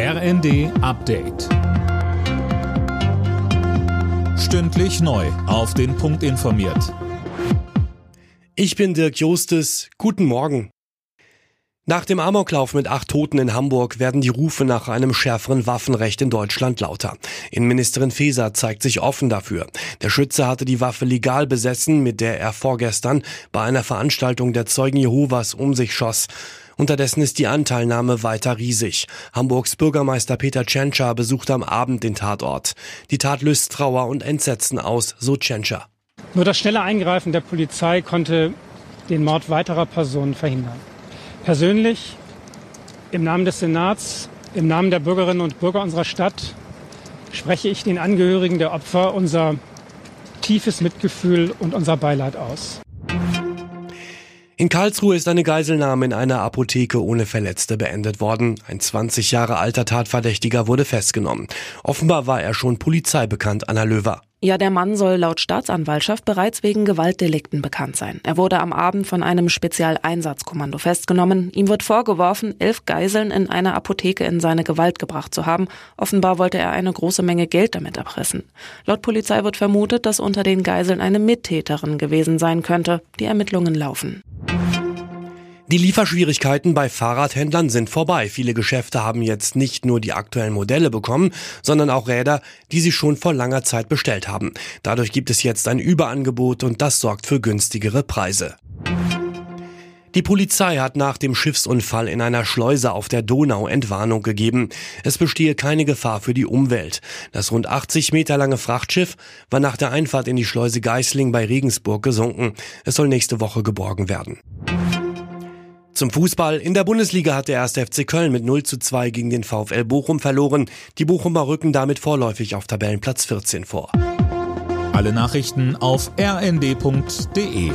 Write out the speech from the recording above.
RND Update. Stündlich neu. Auf den Punkt informiert. Ich bin Dirk Jostes. Guten Morgen. Nach dem Amoklauf mit acht Toten in Hamburg werden die Rufe nach einem schärferen Waffenrecht in Deutschland lauter. Innenministerin Faeser zeigt sich offen dafür. Der Schütze hatte die Waffe legal besessen, mit der er vorgestern bei einer Veranstaltung der Zeugen Jehovas um sich schoss. Unterdessen ist die Anteilnahme weiter riesig. Hamburgs Bürgermeister Peter Tschentscher besuchte am Abend den Tatort. Die Tat löst Trauer und Entsetzen aus, so Tschentscher. Nur das schnelle Eingreifen der Polizei konnte den Mord weiterer Personen verhindern. Persönlich, im Namen des Senats, im Namen der Bürgerinnen und Bürger unserer Stadt spreche ich den Angehörigen der Opfer unser tiefes Mitgefühl und unser Beileid aus. In Karlsruhe ist eine Geiselnahme in einer Apotheke ohne Verletzte beendet worden. Ein 20 Jahre alter Tatverdächtiger wurde festgenommen. Offenbar war er schon polizeibekannt, Anna Löwer. Ja, der Mann soll laut Staatsanwaltschaft bereits wegen Gewaltdelikten bekannt sein. Er wurde am Abend von einem Spezialeinsatzkommando festgenommen. Ihm wird vorgeworfen, elf Geiseln in einer Apotheke in seine Gewalt gebracht zu haben. Offenbar wollte er eine große Menge Geld damit erpressen. Laut Polizei wird vermutet, dass unter den Geiseln eine Mittäterin gewesen sein könnte. Die Ermittlungen laufen. Die Lieferschwierigkeiten bei Fahrradhändlern sind vorbei. Viele Geschäfte haben jetzt nicht nur die aktuellen Modelle bekommen, sondern auch Räder, die sie schon vor langer Zeit bestellt haben. Dadurch gibt es jetzt ein Überangebot und das sorgt für günstigere Preise. Die Polizei hat nach dem Schiffsunfall in einer Schleuse auf der Donau Entwarnung gegeben. Es bestehe keine Gefahr für die Umwelt. Das rund 80 Meter lange Frachtschiff war nach der Einfahrt in die Schleuse Geißling bei Regensburg gesunken. Es soll nächste Woche geborgen werden. Zum Fußball. In der Bundesliga hat der 1. FC Köln mit 0 zu 2 gegen den VfL Bochum verloren. Die Bochumer rücken damit vorläufig auf Tabellenplatz 14 vor. Alle Nachrichten auf rnd.de